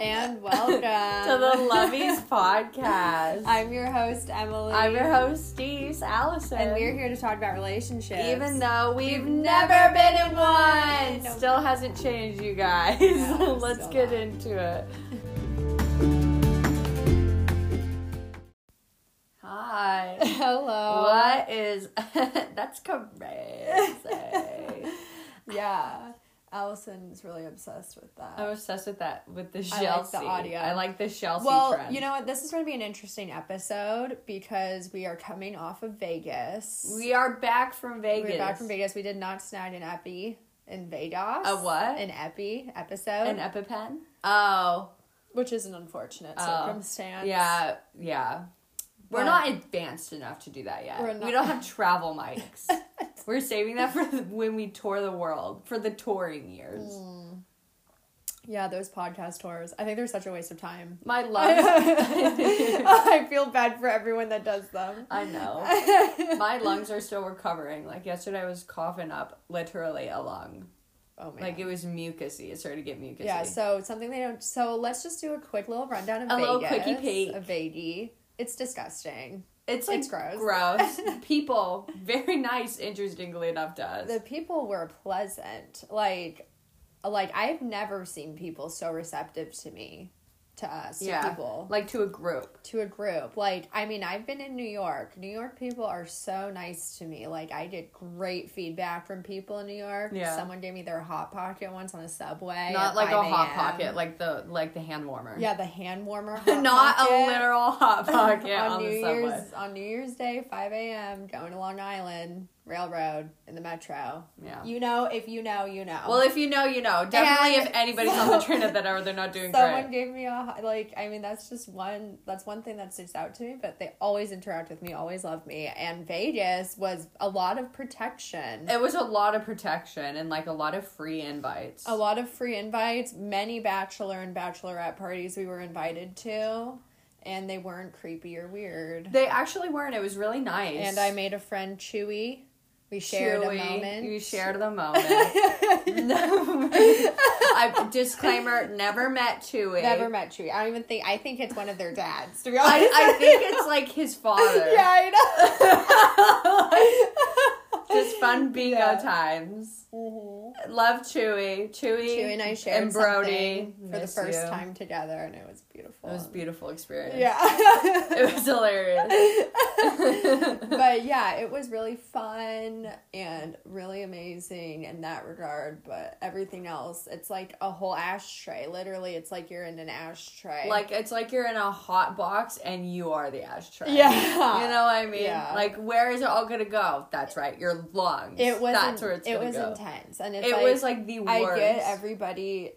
and welcome to the Lovies podcast. I'm your host, Emily. I'm your host, Steve Allison. And we're here to talk about relationships. Even though we've, We've never, been been in one. one. Still hasn't changed, you guys. No, Let's get not. into it. Hi. Hello. What is that's crazy. Yeah. Allison's really obsessed with that. I'm obsessed with that with the I like the audio. I like the Chelsea well, trend. you know what? This is going to be an interesting episode because we are coming off of Vegas. we are back from Vegas. We're back from Vegas. We did not snag an epi in Vegas. A what? An epi episode. An EpiPen. Oh, which is an unfortunate Oh, circumstance. yeah, yeah. We're But- not advanced enough to do that yet. We don't have travel mics. We're saving that for the, when we tour the world for the touring years. Mm. Yeah, those podcast tours. I think they're such a waste of time. My lungs. I feel bad for everyone that does them. I know. My lungs are still recovering. Like yesterday, I was coughing up literally a lung. Oh man. Like it was mucusy. It started to get mucusy. yeah, so something they don't. So let's just do a quick little rundown of A Vegas. little quickie peek. Of Vegas. It's disgusting. It's like it's gross. Gross. People, very nice, interestingly enough, to us. The people were pleasant. Like, like I've never seen people so receptive to me, to us, to yeah, people. like to a group. to a group. Like, I mean, I've been in New York. New York people are so nice to me. Like, I get great feedback from people in New York. Yeah. Someone gave me their hot pocket once on a subway. Not like a hot pocket, like the like the hand warmer. yeah, the hand warmer. Not pocket. a literal hot pocket on, on, New the subway. Year's on New Year's Day, five a.m. Going to Long Island Railroad in the metro. Yeah. You know, if you know, you know. well, if you know, you know. Definitely, And if anybody's on the train at that hour, they're not doing Someone great. gave me a like. I mean, that's just one. That's one thing that sticks out to me. But they always interact with me, always love me. And Vegas was a lot of protection, It was a lot of protection and like a lot of free invites. a lot of free invites, many bachelor and bachelorette parties we were invited to, and they weren't creepy or weird. They actually weren't. It was really nice. And I made a friend, Chewy. We shared Chewy, a moment. You shared the moment. I disclaimer: never met Chewy. Never met Chewy. I don't even think. I think it's one of their dads. To be honest, I, I think it's like his father. yeah, I know. Just fun bingo Yeah. times. Mhm. Love Chewy. Chewy. Chewy and I shared and Brody for the first you. time together, and it was beautiful. It was a beautiful experience. Yeah. It was hilarious. but yeah, it was really fun and really amazing in that regard. But everything else, it's like a whole ashtray. Literally, it's like you're in an ashtray. like it's like you're in a hot box and you are the ashtray. yeah, You know what I mean? Yeah. Like where is it all gonna go? That's right, your lungs. it was. That's in- where it's it was go. intense, and it's It like, was like the worst. I get everybody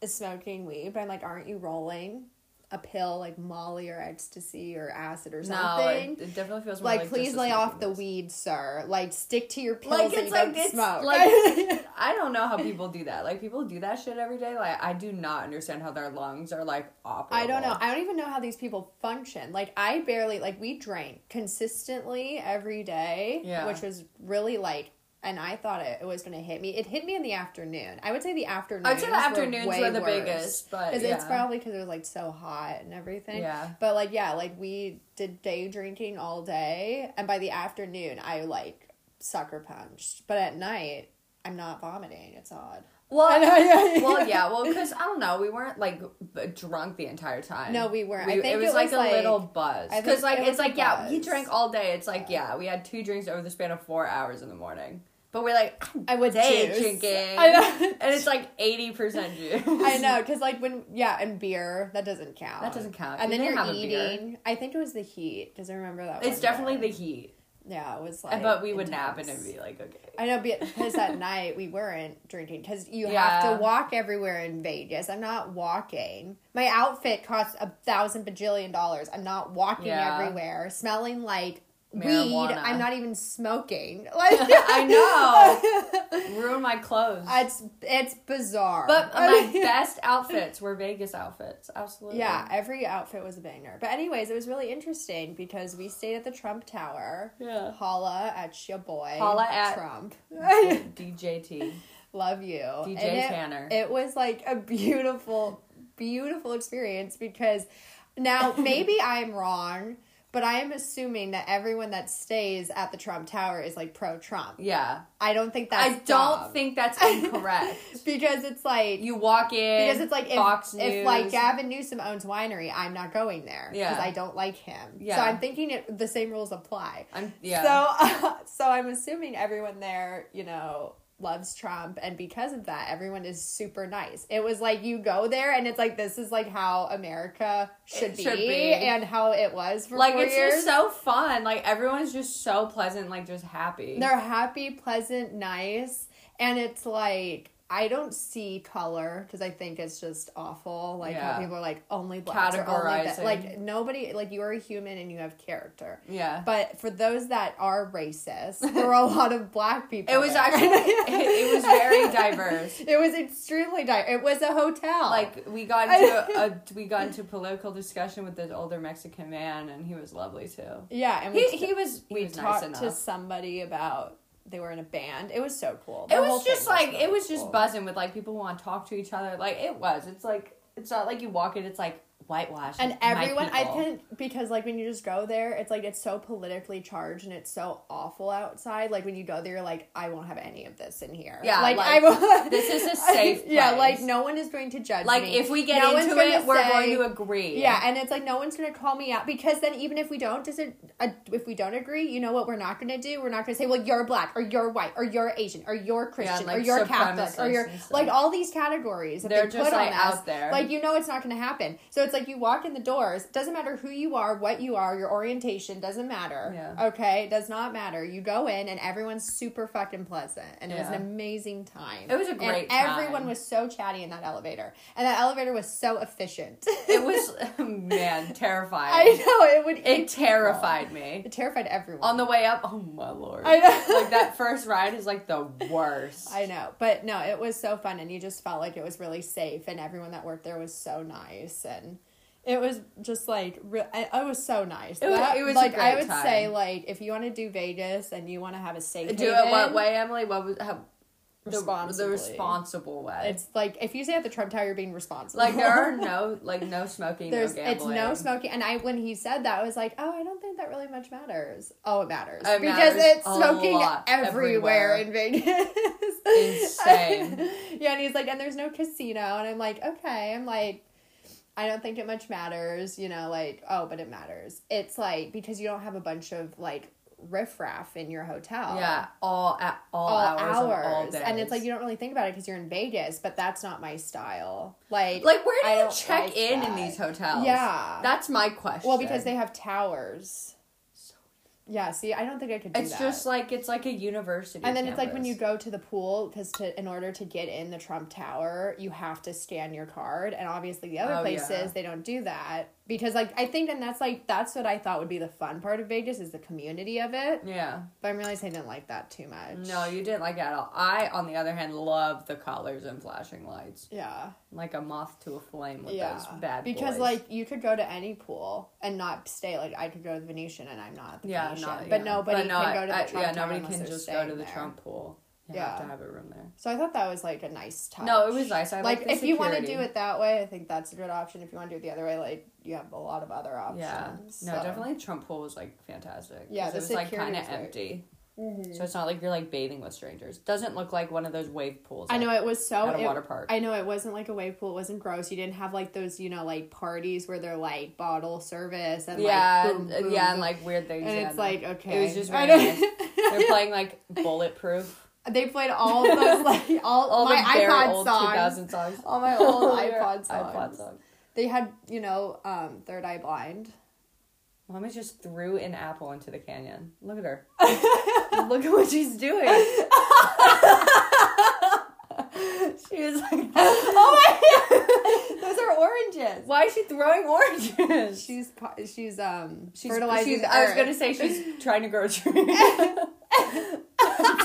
is smoking weed, but I'm like, aren't you rolling a pill like Molly or ecstasy or acid or something? it, it definitely feels like, like, please lay off the weed, sir. Like, stick to your pills Like, it's you like- don't it's smoke. like- I don't know how people do that. Like people do that shit every day. Like I do not understand how their lungs are like operable. I don't know. I don't even know how these people function. Like, I barely like we drank consistently every day, Yeah. which was really like. And I thought it, it was going to hit me. It hit me in the afternoon. I would say the afternoon. I'd say the afternoons way were the worse. biggest, but yeah. it's probably because it was like so hot and everything. Yeah. But like, yeah, like we did day drinking all day, and by the afternoon, I like sucker punched. But at night, I'm not vomiting. It's odd. Well, I know, yeah, yeah. well, yeah, well, because I don't know, we weren't like b- drunk the entire time. No, we weren't. I think it was it like was, a little buzz. Because like it it's like yeah, we drank all day. It's like yeah, we had two drinks over the span of four hours in the morning. But we're like I would day juice. drinking, I know. and it's like eighty percent juice. I know, because like when yeah, and beer that doesn't count. That doesn't count. And We then you're have a beer. eating. I think it was the heat because I remember that. It's definitely day. the heat. Yeah. It was like, but we would nap and intense. it'd be like okay. I know because at night we weren't drinking because you Yeah. have to walk everywhere in Vegas. I'm not walking. My outfit costs a thousand bajillion dollars. I'm not walking Yeah. everywhere, smelling like weed. I'm not even smoking. Like I know. Ruin my clothes. it's it's bizarre. but my best outfits were Vegas outfits. Absolutely. Yeah, every outfit was a banger. But anyways, it was really interesting because we stayed at the Trump Tower. Yeah. Holla at your boy. Holla at- Trump. DJT. Love you. DJ And it- Tanner. It was like a beautiful beautiful experience because now maybe I'm wrong, but I am assuming that everyone that stays at the Trump Tower is like pro Trump. Yeah. I don't think that's I don't dumb. think that's incorrect. because it's like you walk in because it's like if, Fox if like Gavin Newsom owns winery, I'm not going there because I don't like him. Yeah. So I'm thinking it, the same rules apply. I'm yeah. So so I'm assuming everyone there, you know, loves Trump and because of that everyone is super nice. It was like you go there and it's like this is like how America should, be, should be. and how it was for like it's years. just so fun. Like everyone's just so pleasant, like just happy. They're happy, pleasant, nice, and it's like I don't see color because I think it's just awful. Like how people are like only black, or only Categorizing. Like nobody, like you are a human and you have character. yeah. But for those that are racist, there were a lot of black people. it was there. actually it, it was very diverse. It was extremely diverse. It was a hotel. Like we got into a, we got into political discussion with this older Mexican man, and he was lovely too. yeah, and we He, he was he we was talked enough. to somebody about they were in a band. It was so cool. it was just like really it was just buzzing with like people want to talk to each other. Like it was. It's like it's not like you walk in. It's like whitewash. and everyone i can because like when you just go there it's like it's so politically charged and it's so awful outside like when you go there you're like i won't have any of this in here Yeah, like, like, i will this is a safe yeah like no one is going to judge Like me. if we get No into it, we're say- going to agree. yeah and it's like no one's going to call me out because then even if we don't dis- uh, if we don't agree you know what we're not going to do we're not going to say well you're black or you're white or you're asian or you're christian like or you're catholic or you're like all these categories that They're they just, put like, on us, out there. like you know it's not going to happen so it's like you walk in the doors doesn't matter who you are what you are your orientation doesn't matter Yeah. okay it does not matter you go in and everyone's super fucking pleasant and it was an amazing time It was a And great everyone was so chatty in that elevator and that elevator was so efficient It was man terrifying. i know it would it terrified me. it terrified everyone On the way up, oh my lord! I know. like that first ride is like the worst. I know, but no, it was so fun, and you just felt like it was really safe, and everyone that worked there was so nice, and it was just like re- I- it was so nice. It was- That- it was like I would say, like if you want to do Vegas and you want to have a safe, Do it what way, Emily? What was how, the, the responsible way? It's like if you say at the Trump Tower, you're being responsible. like there are no like no smoking, There's no it's no smoking, and I when he said that, I was like, oh, I don't think that really much matters. Oh, it matters It because matters it's smoking everywhere, everywhere. in Vegas. Insane. yeah, and he's like, and there's no casino, and I'm like, okay, I'm like. I don't think it much matters, you know, like, oh, but it matters. It's like because you don't have a bunch of like riffraff in your hotel. Yeah, all at all, All hours, hours. all and it's like you don't really think about it because you're in Vegas, but that's not my style. Like, like where do I you check like in in these hotels? Yeah. that's my question. Well, because they have towers. Yeah, see, I don't think I could do it's that. just like it's like a university. and then it's like when you go to the pool because to in order to get in the Trump Tower, you have to scan your card, and obviously the other Oh, places yeah. they don't do that because like I think and that's like that's what I thought would be the fun part of Vegas is the community of it. Yeah. But I'm realizing I didn't like that too much. No, you didn't like it at all. I, on the other hand, love the colors and flashing lights. Yeah. Like a moth to a flame with Yeah. those bad because boys. like you could go to any pool and not stay. Like I could go to the Venetian and I'm not the yeah, Venetian, not, but yeah. nobody no, can go to the I- Trump Yeah, nobody can just go to the there. Trump pool. You Yeah. have to have a room there. So I thought that was like a nice touch. No, it was nice. I like if you want to do it that way, I think that's a good option. If you want to do it the other way, like you have a lot of other options. Yeah. No, so. definitely Trump pool was like fantastic. Yeah, the it was like kind of great. empty. Mhm. So it's not like you're like bathing with strangers. Doesn't look like one of those wave pools. I know it was so. at a it- water park. I know it wasn't like a wave pool. It wasn't gross. You didn't have like those, you know, like parties where they're like bottle service and yeah, like boom, and- boom, yeah, and like weird things. and yeah, it's no. like okay. It was just very nice. They're playing like bulletproof. They played all those like all, All my iPod old songs. 2000 songs. All my old iPod songs. iPod songs. They had, you know, um, Third Eye Blind. Mommy just threw an apple into the canyon. Look at her. Look at what she's doing. she was like, oh my! God. Those are oranges. "Why is she throwing oranges?" She's she's um She's, fertilizing. she's- I was gonna say she's trying to grow a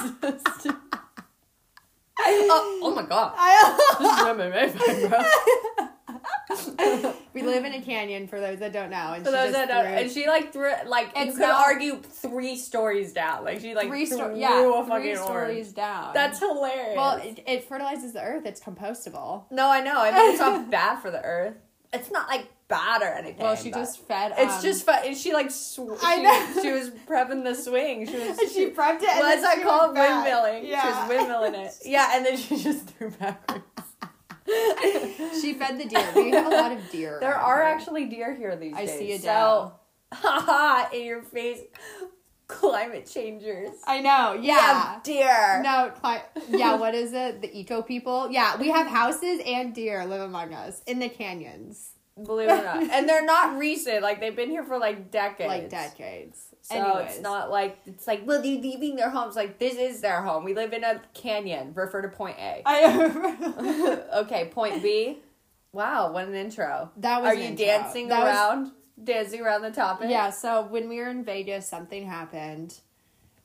oh, oh my god! This is MMA fight, bro. we live in a canyon for those that don't know. And For she those just that don't, and she like threw like you could not- argue three stories down. Like she like three threw sto- a yeah, fucking three orange. stories down. That's hilarious. well, it, it fertilizes the earth. It's compostable. no, I know. I mean, it's not bad for the earth. It's not like bad or anything. Well, she just fed. It's um, just fun. She like sw- I she, know. she was prepping the swing. She was. she prepped it. and What's that called? Windmilling. Yeah. She was windmilling it. Yeah, and then she just threw backwards. she fed the deer. We have a lot of deer. There are here. actually deer here these I days. I see a So, doe. haha, in your face, climate changers. I know. Yeah. deer. No, cli- yeah, what is it? The eco people? Yeah, we have houses and deer live among us in the canyons. Believe it or not, and they're not recent. Like they've been here for like decades. Like decades. So Anyways. it's not like it's like well, they're leaving their homes. Like this is their home. We live in a canyon. Refer to point A. I okay, point B. Wow, what an intro. That was Are you intro. dancing That was- around? dancing around the topic? Yeah, so when we were in Vegas, something happened.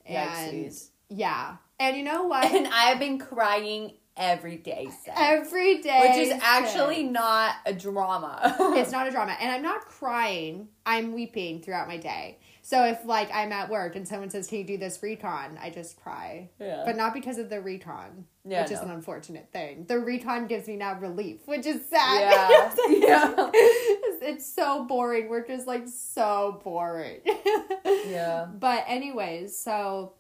And Yikesies. yeah. And you know what? And I have been crying every day since. Every day. which is actually not a drama. it's not a drama. And I'm not crying. I'm weeping throughout my day. So if like I'm at work and someone says, "Can you do this recon?" I just cry. Yeah. But not because of the recon, Yeah, which is an unfortunate thing. The recon gives me now relief, which is sad. Yeah. Yeah. it's, it's so boring. We're just like so boring. Yeah. But anyways, so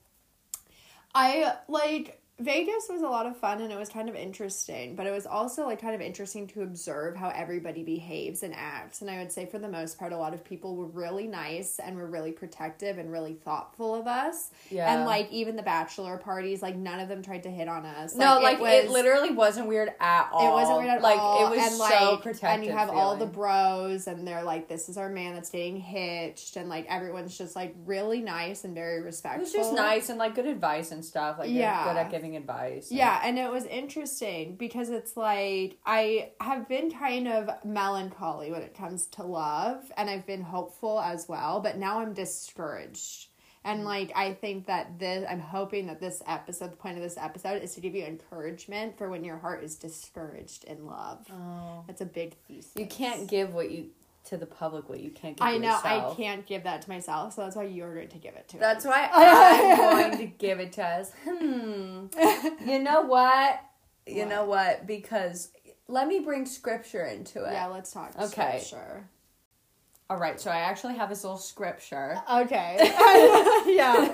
I like Vegas was a lot of fun and it was kind of interesting, but it was also like kind of interesting to observe how everybody behaves and acts. And I would say for the most part, a lot of people were really nice and were really protective and really thoughtful of us. Yeah. And like even the bachelor parties, like none of them tried to hit on us. no, like it, was- literally wasn't weird at all. it wasn't weird at like, all. it was and so like, protective. And you have all the bros, and they're like, "This is our man that's dating hitched," and like everyone's just like really nice and very respectful. It was just nice and like good advice and stuff. Like. Yeah. good at giving advice. Yeah, and it was interesting because it's like I have been kind of melancholy when it comes to love, and I've been hopeful as well, but now I'm discouraged. And mm-hmm. like I think that this I'm hoping that this episode the point of this episode is to give you encouragement for when your heart is discouraged in love. Oh. That's a big thesis. You can't give what you to the public what you can't give I know I can't give that to myself, so that's why you're going to give it to That's me. why I'm going to give it to us. Hmm. You know what? You What? know what? Because let me bring scripture into it. yeah, let's talk Okay. scripture. All right, so I actually have this little scripture Okay. yeah.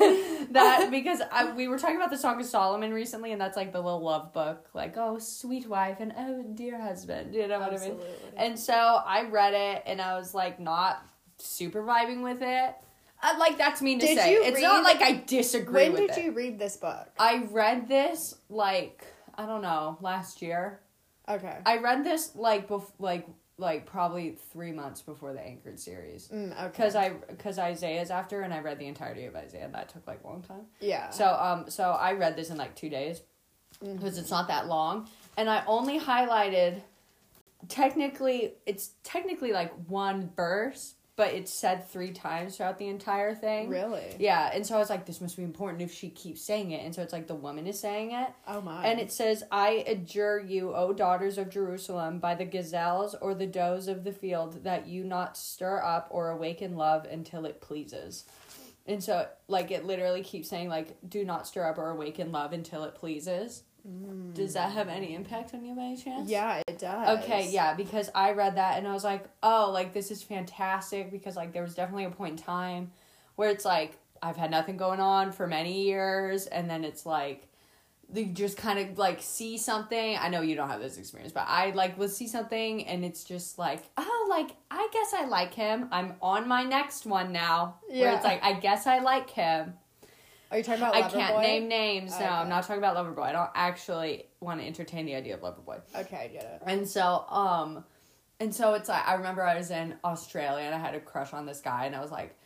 that because I, we were talking about the Song of Solomon recently, and that's like the little love book, like oh sweet wife and oh dear husband, you know what I mean? And so I read it, and I was like not super vibing with it. Uh, like that's mean to Did say. It's not like I disagree When did it. you read this book? I read this like I don't know last year. Okay. I read this like bef- like like probably three months before the Anchored series. Mm, okay. Because I because Isaiah's after and I read the entirety of Isaiah that took like a long time. yeah. So um so I read this in like two days because it's not that long and I only highlighted technically it's technically like one verse but it's said three times throughout the entire thing. really. Yeah, and so I was like, this must be important if she keeps saying it. And so it's like the woman is saying it. Oh my. And it says, I adjure you, O daughters of Jerusalem, by the gazelles or the does of the field, that you not stir up or awaken love until it pleases. And so, like, it literally keeps saying, like, do not stir up or awaken love until it pleases. Does that have any impact on you by any chance? yeah, it does. Okay, yeah, because I read that and I was like, oh, like this is fantastic because like there was definitely a point in time where it's like I've had nothing going on for many years and then it's like you just kind of like see something. I know you don't have this experience, but I like will see something and it's just like, oh, like I guess I like him. I'm on my next one now. Where Yeah. it's like I guess I like him. Are you talking about? I can't Loverboy? name names. No, I'm not talking about Loverboy. I don't actually want to entertain the idea of Loverboy. Okay, I get it. And so, um, and so it's like I remember I was in Australia and I had a crush on this guy, and I was like,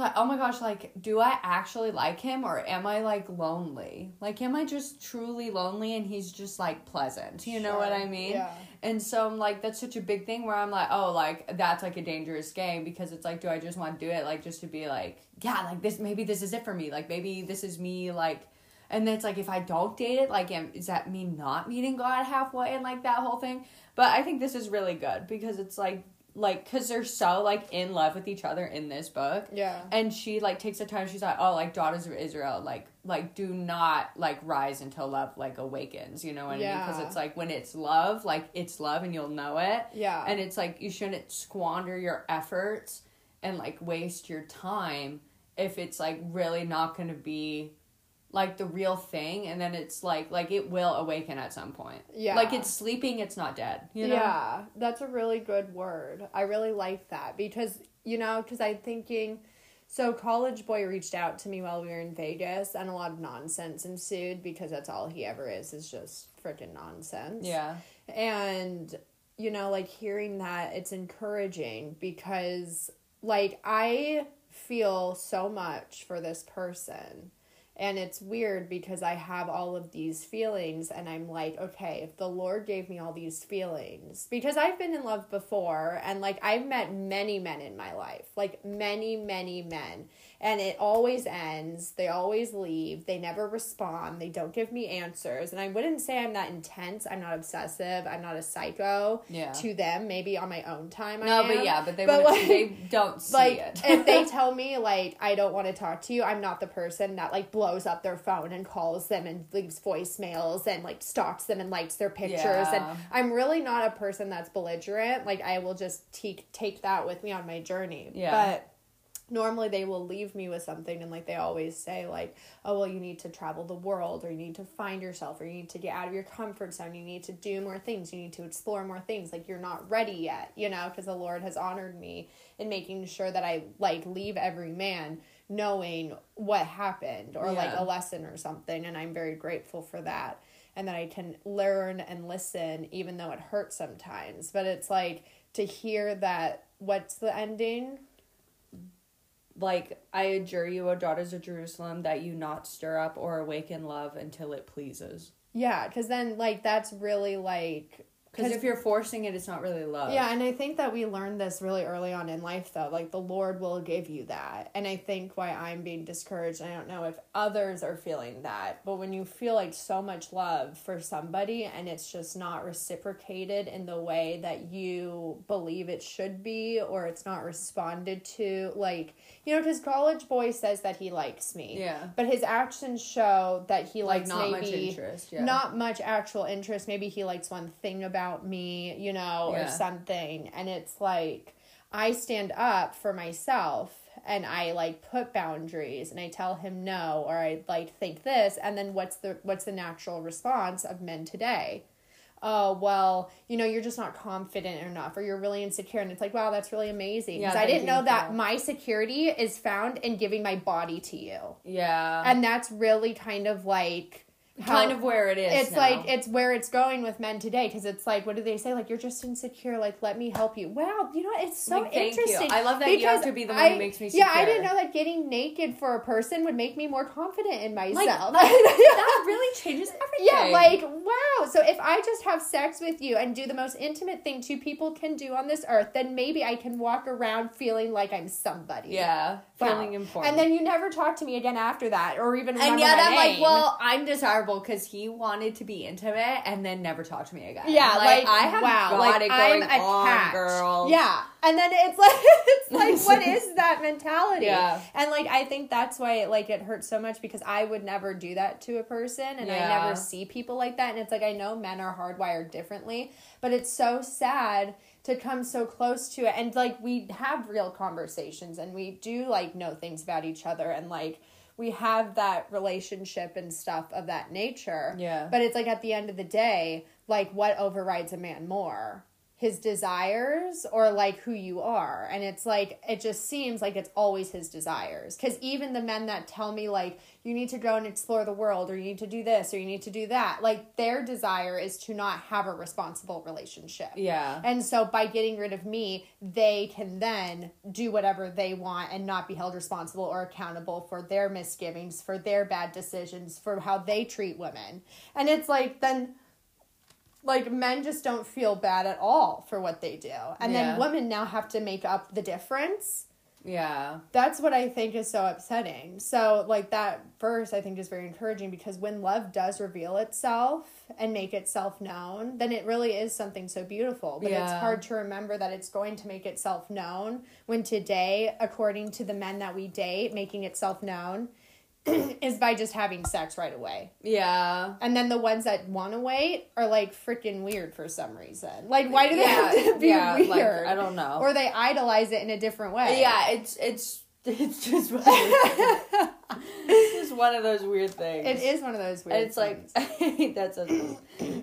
like, oh my gosh, like, do I actually like him or am I like lonely? Like, am I just truly lonely and he's just like pleasant? You know what I mean? Yeah. And so I'm like, that's such a big thing where I'm like, oh, like that's like a dangerous game because it's like, do I just want to do it like just to be like, yeah, like this maybe this is it for me. Like maybe this is me like And then it's like if I don't date it, like am, is that me not meeting God halfway and like that whole thing? But I think this is really good because it's like like because they're so like in love with each other in this book Yeah. and she like takes the time she's like oh like daughters of israel like like do not like rise until love like awakens you know what i mean because it's like when it's love like it's love and you'll know it Yeah. and it's like you shouldn't squander your efforts and like waste your time if it's like really not going to be like the real thing and then it's like like it will awaken at some point Yeah. like it's sleeping it's not dead you know Yeah, that's a really good word. I really like that because, you know, because I'm thinking, so College Boy reached out to me while we were in Vegas and a lot of nonsense ensued because that's all he ever is, is just freaking nonsense. yeah And, you know, like hearing that, it's encouraging because, like, I feel so much for this person. And it's weird because I have all of these feelings, and I'm like, okay, if the Lord gave me all these feelings, because I've been in love before, and like I've met many men in my life, like many, many men, and it always ends. They always leave. They never respond. They don't give me answers. And I wouldn't say I'm that intense. I'm not obsessive. I'm not a psycho Yeah. to them. Maybe on my own time. I no am. but yeah but they But, like- they don't see like it if they tell me like I don't want to talk to you, I'm not the person that like blows up their phone and calls them and leaves voicemails and like stalks them and likes their pictures. Yeah. And I'm really not a person that's belligerent. Like I will just take take that with me on my journey. Yeah. But normally they will leave me with something and like they always say like oh well you need to travel the world or you need to find yourself or you need to get out of your comfort zone you need to do more things you need to explore more things like you're not ready yet you know because the lord has honored me in making sure that i like leave every man knowing what happened or like a lesson or something and i'm very grateful for that and that i can learn and listen even though it hurts sometimes. But it's like to hear that what's the ending like I adjure you, O daughters of Jerusalem, that you not stir up or awaken love until it pleases. Yeah, because then like that's really like Because if you're forcing it, it's not really love. yeah, and I think that we learned this really early on in life though. Like the Lord will give you that, and I think why I'm being discouraged. I don't know if others are feeling that, but when you feel like so much love for somebody and it's just not reciprocated in the way that you believe it should be, or it's not responded to, like you know, because College Boy says that he likes me, Yeah. but his actions show that he Like likes not maybe much interest. Yeah. not much actual interest. Maybe he likes one thing about me, you know, or something. And it's like I stand up for myself and I like put boundaries and I tell him no or I like think this and then what's the what's the natural response of men today? Oh, well, you know, you're just not confident enough or you're really insecure. And it's like, wow, that's really amazing. Yeah, Because I didn't know that my security is found in giving my body to you. Yeah. And that's really kind of like kind of where it is. it's now. like it's where it's going with men today because it's like what do they say like you're just insecure like let me help you wow you know it's so Like, thank you. interesting I love that you have because to be the one I- who makes me yeah i didn't know that getting naked for a person would make me more confident in myself like, that really changes everything. yeah like wow so if i just have sex with you and do the most intimate thing two people can do on this earth then maybe i can walk around feeling like i'm somebody yeah, Wow. feeling important. and then you never talk to me again after that or even and yet I'm like, well, I'm desirable because he wanted to be intimate and then never talk to me again. Yeah, like, I have wow, got like it I'm going attached. on, girl. Yeah, and then it's like it's like what is that mentality? Yeah. and like I think that's why like it hurts so much because I would never do that to a person, and I never see people like that, and it's like I know men are hardwired differently, but it's so sad to come so close to it, and like we have real conversations, and we do like know things about each other, and like. We have that relationship and stuff of that nature. Yeah. But it's like at the end of the day, like what overrides a man more? His desires or like who you are. And it's like, it just seems like it's always his desires. Because even the men that tell me, like, you need to go and explore the world or you need to do this or you need to do that, like, their desire is to not have a responsible relationship. Yeah. And so by getting rid of me, they can then do whatever they want and not be held responsible or accountable for their misgivings, for their bad decisions, for how they treat women. And it's like then like men just don't feel bad at all for what they do. And Yeah. then women now have to make up the difference. Yeah. That's what I think is so upsetting. So, like, that verse I think is very encouraging because when love does reveal itself and make itself known, then it really is something so beautiful. But it's hard to remember that it's going to make itself known when today, according to the men that we date, making itself known is by just having sex right away. Yeah. And then the ones that want to wait are like freaking weird for some reason. Like, why do they Yeah, have to be yeah, like, weird? I don't know. Or they idolize it in a different way. Yeah, it's it's it's just one of those, it's just one of those weird things. It is one of those weird And it's like things. that's a,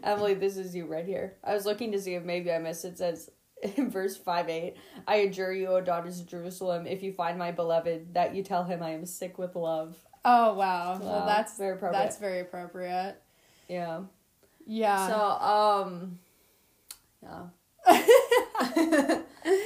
Emily. This is you right here. I was looking to see if maybe I missed it. it says in verse five eight. I adjure you, O daughters of Jerusalem, if you find my beloved, that you tell him I am sick with love. Oh wow. Well that's very appropriate. That's very appropriate. Yeah. Yeah. So um. Yeah.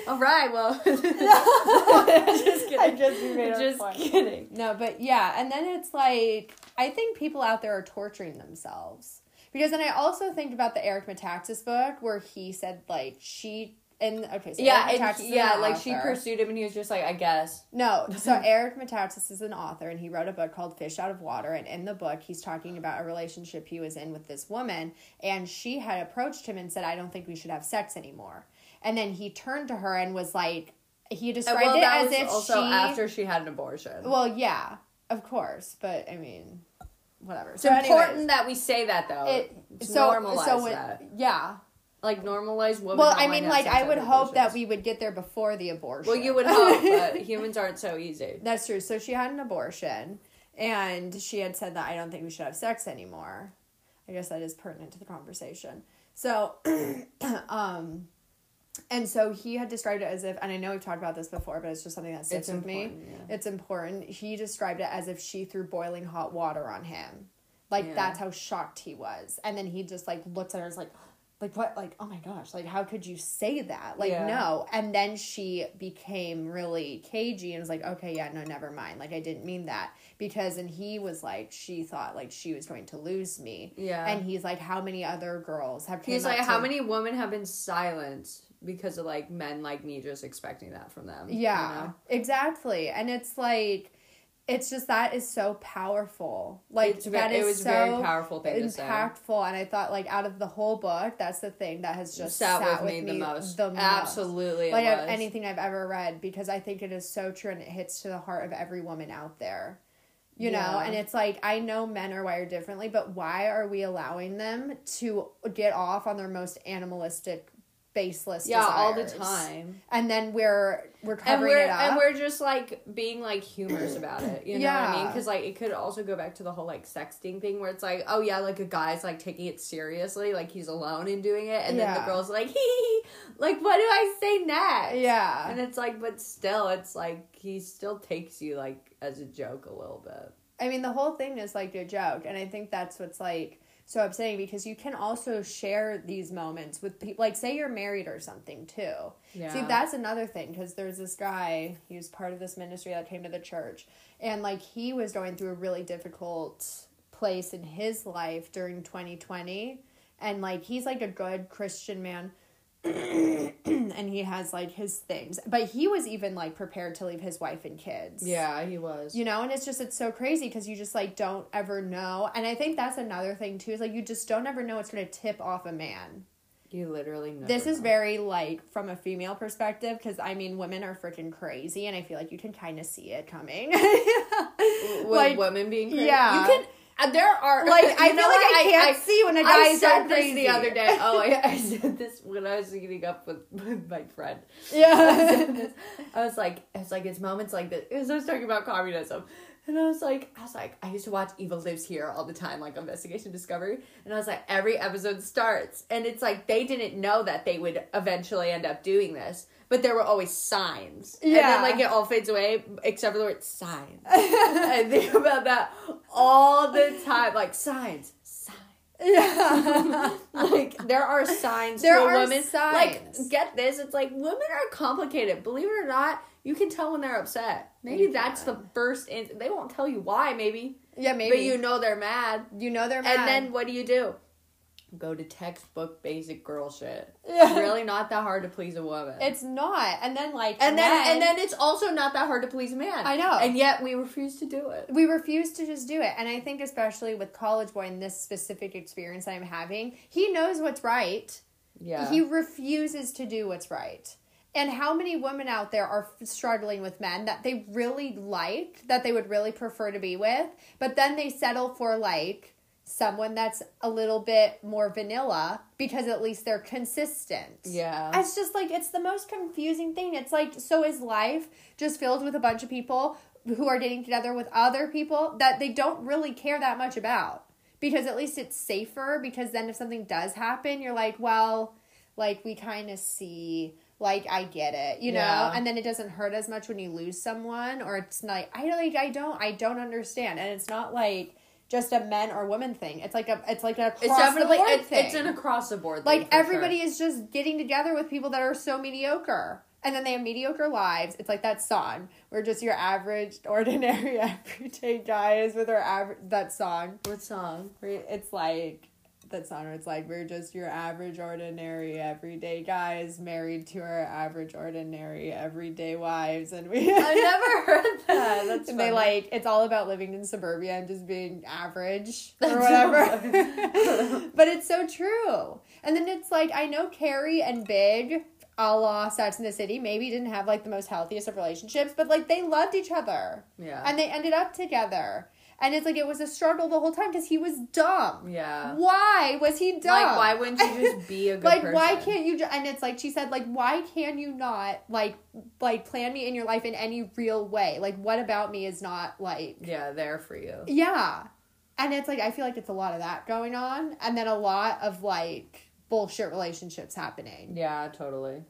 All right. Well. just kidding. I just made just point. kidding. no, but yeah, and then it's like I think people out there are torturing themselves. Because then I also think about the Eric Metaxas book where he said like she and okay, so Yeah, and Metaxas he- is yeah. an Like she pursued him, and he was just like, I guess. No, so Eric Metaxas is an author, and he wrote a book called Fish Out of Water. And in the book, he's talking about a relationship he was in with this woman, and she had approached him and said, "I don't think we should have sex anymore." And then he turned to her and was like, he uh, described well, it that as was if also she. after she had an abortion. Well, yeah, of course, but I mean, whatever. it's So important anyways, that we say that though. it It's so normalize so when, that. yeah. Like normalize women. Well, I mean, like I would hope that we would get there before the abortion. Well, you would hope, but humans aren't so easy. That's true. So she had an abortion, and she had said that I don't think we should have sex anymore. I guess that is pertinent to the conversation. So, um, and so he had described it as if, and I know we've talked about this before, but it's just something that sticks with me. yeah. It's important. He described it as if she threw boiling hot water on him. Like Yeah. that's how shocked he was. And then he just like looks at her and is like, like what? Like oh my gosh! Like how could you say that? Like Yeah. no. And then she became really cagey and was like, okay, yeah, no, never mind. Like I didn't mean that because and he was like, she thought like she was going to lose me. Yeah. And he's like, how many other girls have? He's like, to- how many women have been silent because of like men like me just expecting that from them? you Yeah, know? exactly. And it's like, it's just that is so powerful. Like It's that it is was so very powerful thing impactful. And I thought like out of the whole book, that's the thing that has just sat, sat, with, me the most. The most. Absolutely, Like of anything I've ever read because I think it is so true and it hits to the heart of every woman out there. You know, Yeah. and it's like I know men are wired differently, but why are we allowing them to get off on their most animalistic, baseless? Yeah, all the time. and then we're we're And covering we're it up. and we're just like being like humorous about it. You know what I mean? Because like it could also go back to the whole like sexting thing where it's like, oh yeah, like a guy's like taking it seriously, like he's alone in doing it, and then the girl's like, hee, like what do I say next? yeah. And it's like, but still, it's like he still takes you like as a joke a little bit. I mean, the whole thing is like a joke, and I think that's what's like so upsetting because you can also share these moments with people. Like, say you're married or something too. Yeah. See, that's another thing because there's this guy. He was part of this ministry that came to the church, and like he was going through a really difficult place in his life during 2020, and like he's like a good Christian man. and he has like his things but he was even like prepared to leave his wife and kids Yeah, he was. you know and it's just it's so crazy because you just like don't ever know and i think that's another thing too is like you just don't ever know what's going to tip off a man You literally know. this is very like from a female perspective because i mean women are freaking crazy and i feel like you can kind of see it coming with like women being crazy. yeah. you can. Uh, there are like i feel like what? i can't I, see when a guy I is said this the other day. Oh, I, I said this when I was meeting up with, with my friend. Yeah. I was like, it's like it's moments like this. Because I was talking about communism, and I was like, I was like, I used to watch Evil Lives Here all the time, like Investigation Discovery, and I was like, every episode starts, and it's like they didn't know that they would eventually end up doing this. But there were always signs. And Yeah. then like it all fades away except for the word signs. I think about that all the time. Like signs. Signs. yeah like there are signs There are woman. signs. Like get this, it's like women are complicated. Believe it or not, you can tell when they're upset. Maybe You that's the first. In- they won't tell you why, maybe, yeah maybe but you know they're mad. you know they're mad And then what do you do? Go to textbook basic girl shit. It's really not that hard to please a woman. It's not. And then like and then men- and then it's also not that hard to please a man. I know. And yet we refuse to do it. we refuse to just do it. And I think especially with college boy and this specific experience I'm having, he knows what's right. Yeah. He refuses to do what's right. And how many women out there are struggling with men that they really like, that they would really prefer to be with, but then they settle for like someone that's a little bit more vanilla because at least they're consistent. yeah. It's just like it's the most confusing thing. It's like so is life just filled with a bunch of people who are dating together with other people that they don't really care that much about. Because at least it's safer because then if something does happen, you're like, well, like we kind of see like I get it, you know? Yeah. And then it doesn't hurt as much when you lose someone or it's like I like I don't I don't understand. And it's not like just a men or women thing. It's like a it's like a it's definitely the board it's, it's an across the board. like everybody sure. is just getting together with people that are so mediocre and then they have mediocre lives it's like that song we're just your average ordinary everyday guys with our average that song What song? it's like that song where it's like we're just your average ordinary everyday guys married to our average ordinary everyday wives and we I never heard that. That's and they like it's all about living in suburbia and just being average or That's whatever. but it's so true. And then it's like I know Carrie and Big, a la Sex in the City, maybe didn't have like the most healthiest of relationships, but like they loved each other Yeah. and they ended up together. And it's like it was a struggle the whole time because he was dumb. yeah. Why was he dumb? Like why wouldn't you just be a good like person? why can't you ju- and it's like she said like why can you not like like plan me in your life in any real way like what about me is not like Yeah, there for you. yeah and it's like i feel like it's a lot of that going on and then a lot of like bullshit relationships happening Yeah, totally.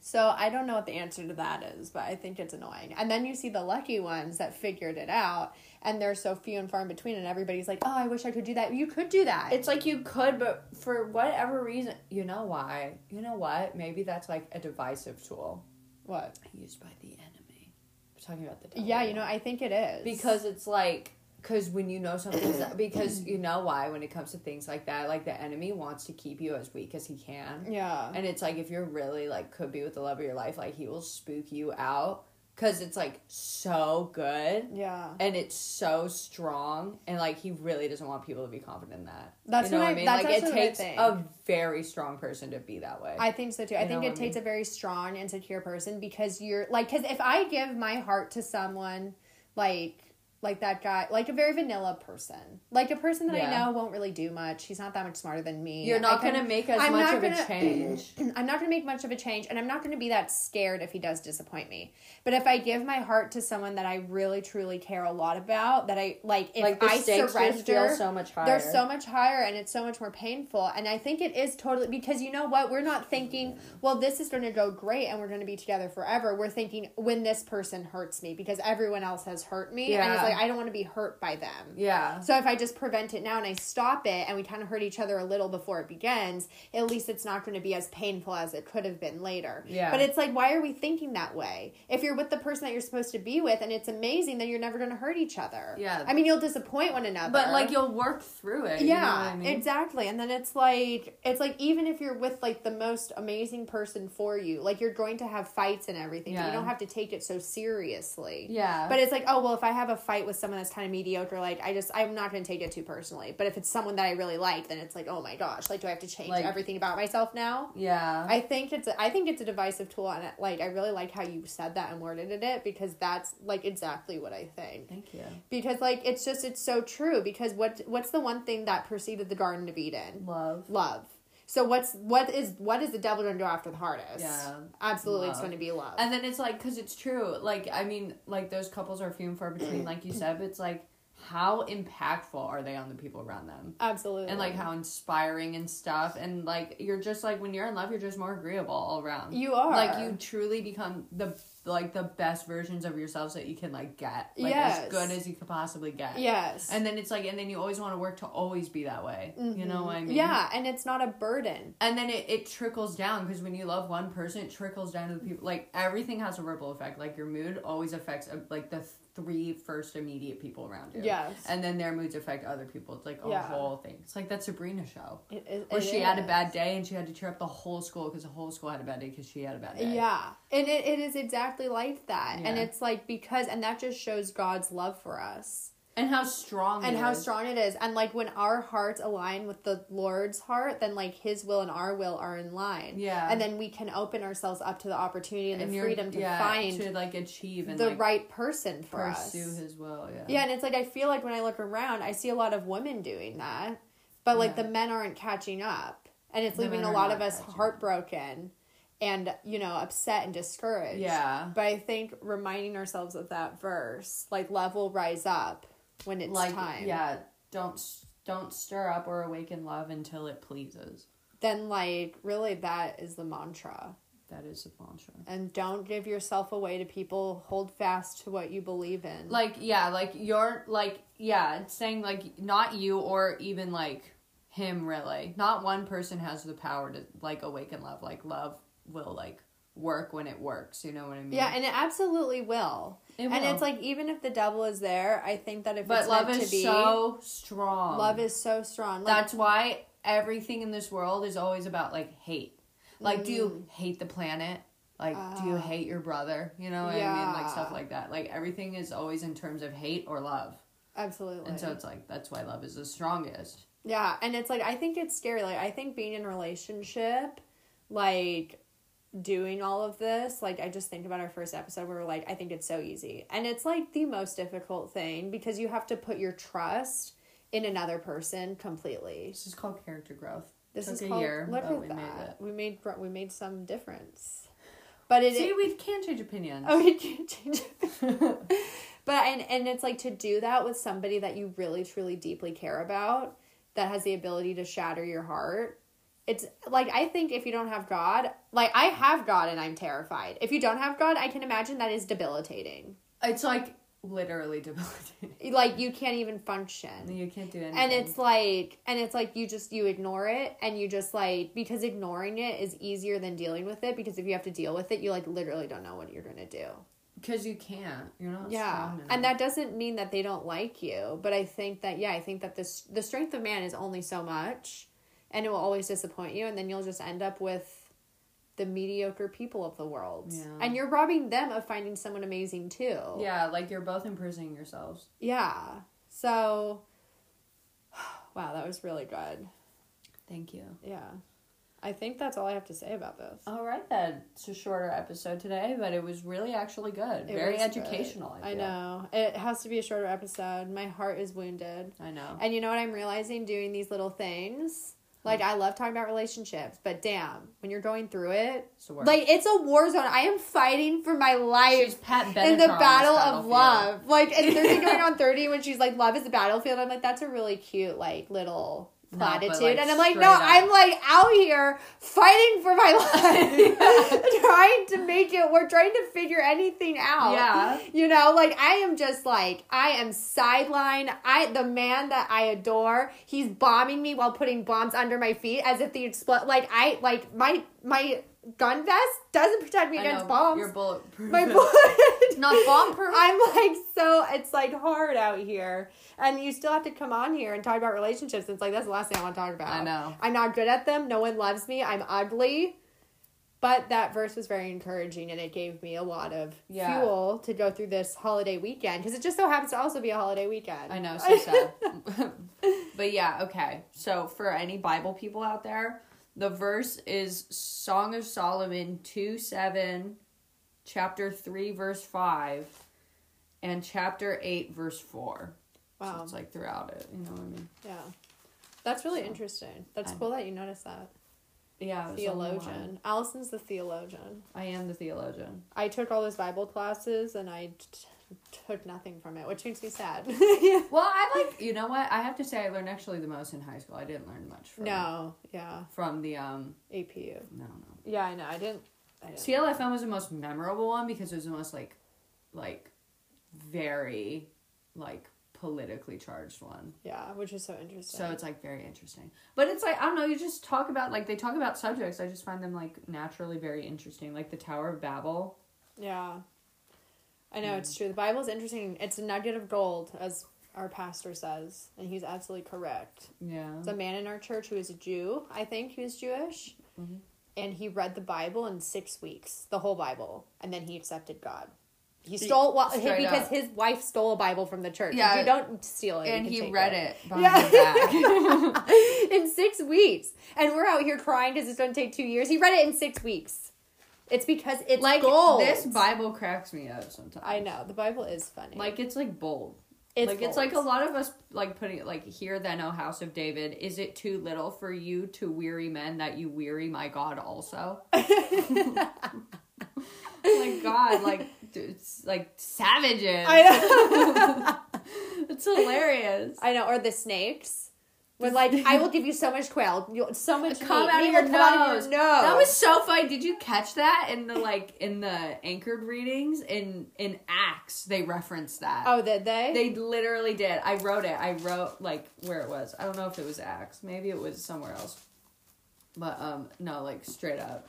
So i don't know what the answer to that is but i think it's annoying and then you see the lucky ones that figured it out and they're so few and far in between and everybody's like oh i wish i could do that you could do that It's like you could, but for whatever reason, you know why? You know what? Maybe that's like a divisive tool what used by the enemy. We're talking about the devil. yeah you know i think it is because it's like because when you know something's that, because you know why when it comes to things like that like the enemy wants to keep you as weak as he can. Yeah. And it's like if you're really like could be with the love of your life like he will spook you out because it's like so good. Yeah. And it's so strong. And like he really doesn't want people to be confident in that. That's you know what I- i mean? that's like it actually what I takes a very strong person to be that way. I think so too. I think it I takes a very strong and secure person because you're like because if I give my heart to someone like like that guy like a very vanilla person like a person that I know won't really do much. He's not that much smarter than me. you're not can- gonna make as I'm much of a gonna- change I'm not going to make much of a change and I'm not going to be that scared if he does disappoint me. But if I give my heart to someone that I really truly care a lot about, that I like if like I surrender so much higher they're so much higher and it's so much more painful. And I think it is totally because you know what? We're not thinking, well, this is going to go great and we're going to be together forever. We're thinking when this person hurts me because everyone else has hurt me. And it's Yeah. Like, I don't want to be hurt by them. yeah So if I just prevent it now and I stop it and we kind of hurt each other a little before it begins, at least it's not going to be as painful as it could have been later. Yeah. But it's like, why are we thinking that way? If you're with the person that you're supposed to be with and it's amazing, then you're never going to hurt each other. Yeah. I mean, you'll disappoint one another. but like you'll work through it you know yeah, I mean? exactly. And then it's like it's like even if you're with like the most amazing person for you, like you're going to have fights and everything. Yeah. you don't have to take it so seriously. Yeah. But it's like, oh well, if I have a fight with someone that's kind of mediocre, like I just I'm not going to take it too personally. But if it's someone that I really like, then it's like, oh my gosh, like do I have to change Like- everything about myself now? yeah. I think it's a, I think it's a divisive tool, and it, like I really like how you said that and worded it because that's like exactly what I think Thank you. because like it's just it's so true because what what's the one thing that preceded the garden of eden Love. love so what's what is what is the devil going to do after the hardest Yeah. absolutely it's going to be love And then it's like, because it's true. Like, I mean, like, those couples are few and far between, like you said, but it's like, how impactful are they on the people around them? absolutely And like how inspiring and stuff. And like, you're just like, when you're in love, you're just more agreeable all around. you are Like, you truly become the like the best versions of yourselves that you can like get. Like Yes. as good as you could possibly get. Yes. And then it's like and then you always want to work to always be that way. You know what I mean? Yeah, and it's not a burden. And then it, it trickles down because when you love one person, it trickles down to the people. Like everything has a ripple effect. Like your mood always affects uh, like the three first immediate people around you. Yes. And then their moods affect other people. It's like a Yeah. whole thing. It's like that Sabrina show It, it, where it she had a bad day and she had to cheer up the whole school because the whole school had a bad day because she had a bad day. Yeah. And it, it is exactly like that. And it's like because and that just shows God's love for us. And how strong. and how is. strong it is and like when our hearts align with the lord's heart then like his will and our will are in line Yeah. and then we can open ourselves up to the opportunity and, the freedom to yeah, find to like achieve and the like, right person for us pursue his will. Yeah. yeah and it's like i feel like when i look around i see a lot of women doing that but like Yeah. the men aren't catching up and it's The leaving a lot of us heartbroken and you know upset and discouraged Yeah. but i think reminding ourselves of that verse like love will rise up when it's like time yeah. Don't don't stir up or awaken love until it pleases. then like really that is the mantra That is a mantra. and don't give yourself away to people hold fast to what you believe in Like yeah, like you're like yeah, it's saying like not you or even like him really. Not one person has the power to like awaken love. Like love will like work when it works. You know what I mean? yeah and it absolutely will It and it's like even if the devil is there i think that if but it's love meant is to be so strong. love is so strong like, That's why everything in this world is always about like hate. Like, do Mm. you hate the planet? Like, do you Ah. hate your brother? You know what I mean? Like stuff like that. Like everything is always in terms of hate or love. absolutely And so it's like that's why love is the strongest. yeah and it's like i think it's scary like i think being in a relationship like doing all of this like i just think about our first episode where we're like i think it's so easy and it's like the most difficult thing because you have to put your trust in another person completely This is called character growth. this Took is a called year, look at we that made it. we made we made some difference but it See, we can change opinions. oh we can't change but and and it's like to do that with somebody that you really truly deeply care about that has the ability to shatter your heart it's like i think if you don't have god like i have god and i'm terrified if you don't have god i can imagine that is debilitating It's like literally debilitating. like you can't even function You can't do anything. and it's like and it's like you just you ignore it and you just like because ignoring it is easier than dealing with it because if you have to deal with it you like literally don't know what you're gonna do because you can't. You're not yeah strong enough. and that doesn't mean that they don't like you but i think that yeah i think that this the strength of man is only so much and it will always disappoint you and then you'll just end up with the mediocre people of the world Yeah. and you're robbing them of finding someone amazing too Yeah, like you're both imprisoning yourselves. yeah so wow that was really good Thank you. yeah i think that's all i have to say about this All right then. It's a shorter episode today, but it was really actually good. It Very was good. educational. I, I know it has to be a shorter episode my heart is wounded I know. And you know what I'm realizing doing these little things? Like I love talking about relationships, but damn, when you're going through it, It's like it's a war zone. I am fighting for my life in the battle of love. Like and there's a going on 30 when she's like love is the battlefield. I'm like that's a really cute like little No, platitude. like, and I'm like no, up. I'm like out here fighting for my life. trying to make it we're trying to figure anything out. Yeah. You know, like I am just like I am sidelined. I the man that I adore, he's bombing me while putting bombs under my feet as if the explode. Like I like my my gun vest doesn't protect me I against know, bombs. You're bulletproof. my bullet. Not bomb proof. I'm like so it's like hard out here, and you still have to come on here and talk about relationships. It's like that's the last thing I want to talk about. I know. I'm not good at them. No one loves me. I'm ugly. But that verse was very encouraging and it gave me a lot of Yeah. fuel to go through this holiday weekend because it just so happens to also be a holiday weekend. I know, so sad. but yeah, okay. So for any Bible people out there, the verse is Song of Solomon 2 7, chapter 3, verse 5, and chapter 8, verse 4. So Wow. it's like throughout it, you know what I mean? yeah. That's really So, interesting. That's I- cool that you noticed that. Yeah. Theologian. Allison's the theologian. I am the theologian. I took all those Bible classes and I t- took nothing from it, which makes me sad. Well, I like, you know what? I have to say, I learned actually the most in high school. I didn't learn much from, no, yeah. from the, um, APU. no, no. Yeah, I know. I didn't I don't CLFM was the most memorable one because it was the most like, like, very, like politically charged one. Yeah, which is so interesting. So it's like very interesting. But it's like I don't know, you just talk about like they talk about subjects. I just find them like naturally very interesting. Like the Tower of Babel. yeah, I know it's true. The Bible is interesting. It's a nugget of gold, as our pastor says, and he's absolutely correct. Yeah. There's a man in our church who is a Jew. I think he was Jewish, Mhm. and he read the Bible in six weeks, the whole Bible, and then he accepted God. He stole well because up. his wife stole a Bible from the church. Yeah. you don't steal it. and he read it behind Yeah. in six weeks, and we're out here crying because it's going to take two years. He read it in six weeks. It's because it's like gold. this Bible cracks me up sometimes. I know the Bible is funny. Like it's like bold. it's like it's like a lot of us like putting it like here then O house of David, is it too little for you to weary men that you weary my God also? like God, like it's like savages. I know. it's hilarious. I know, or the snakes. With like, I will give you so much quail, you'll, so much Come meat. out of Meat your will come out of nose. your nose. That was so funny. Did you catch that in the like in the anchored readings in in Acts? They referenced that. Oh, did they? They literally did. I wrote it. I wrote like where it was. I don't know if it was Acts. Maybe it was somewhere else. But um no, like straight up.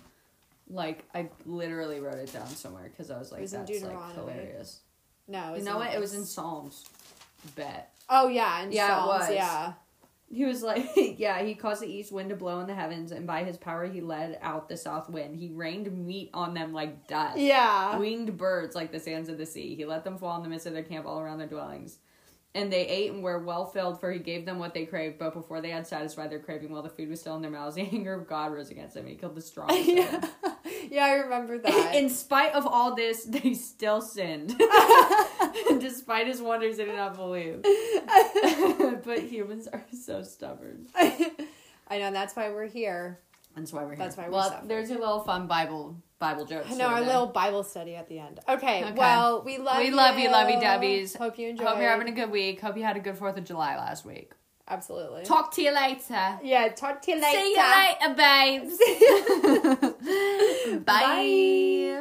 Like I literally wrote it down somewhere because I was like, was that's like hilarious. no, it You know what? It was in Psalms. Bet. Oh yeah, in Yeah, it Psalms, was. Yeah, He was like, yeah, he caused the east wind to blow in the heavens, and by his power he led out the south wind. He rained meat on them like dust. yeah. Winged birds like the sands of the sea. He let them fall in the midst of their camp all around their dwellings. And they ate and were well filled, for he gave them what they craved. But before they had satisfied their craving, while the food was still in their mouths, the anger of God rose against them. And he killed the strong. yeah. yeah, I remember that. In spite of all this, they still sinned. Despite his wonders, they did not believe. but humans are so stubborn. I know that's why we're here. That's why we're here. That's why we well, suffer. there's your little fun Bible Bible jokes. I know our today. little Bible study at the end. Okay, Okay. well, we love We you. love you, lovey dubbies. Hope you enjoyed. Hope you're having a good week. Hope you had a good Fourth of July last week. Absolutely. Talk to you later. yeah, talk to you later. See you later, babes. Bye. Bye.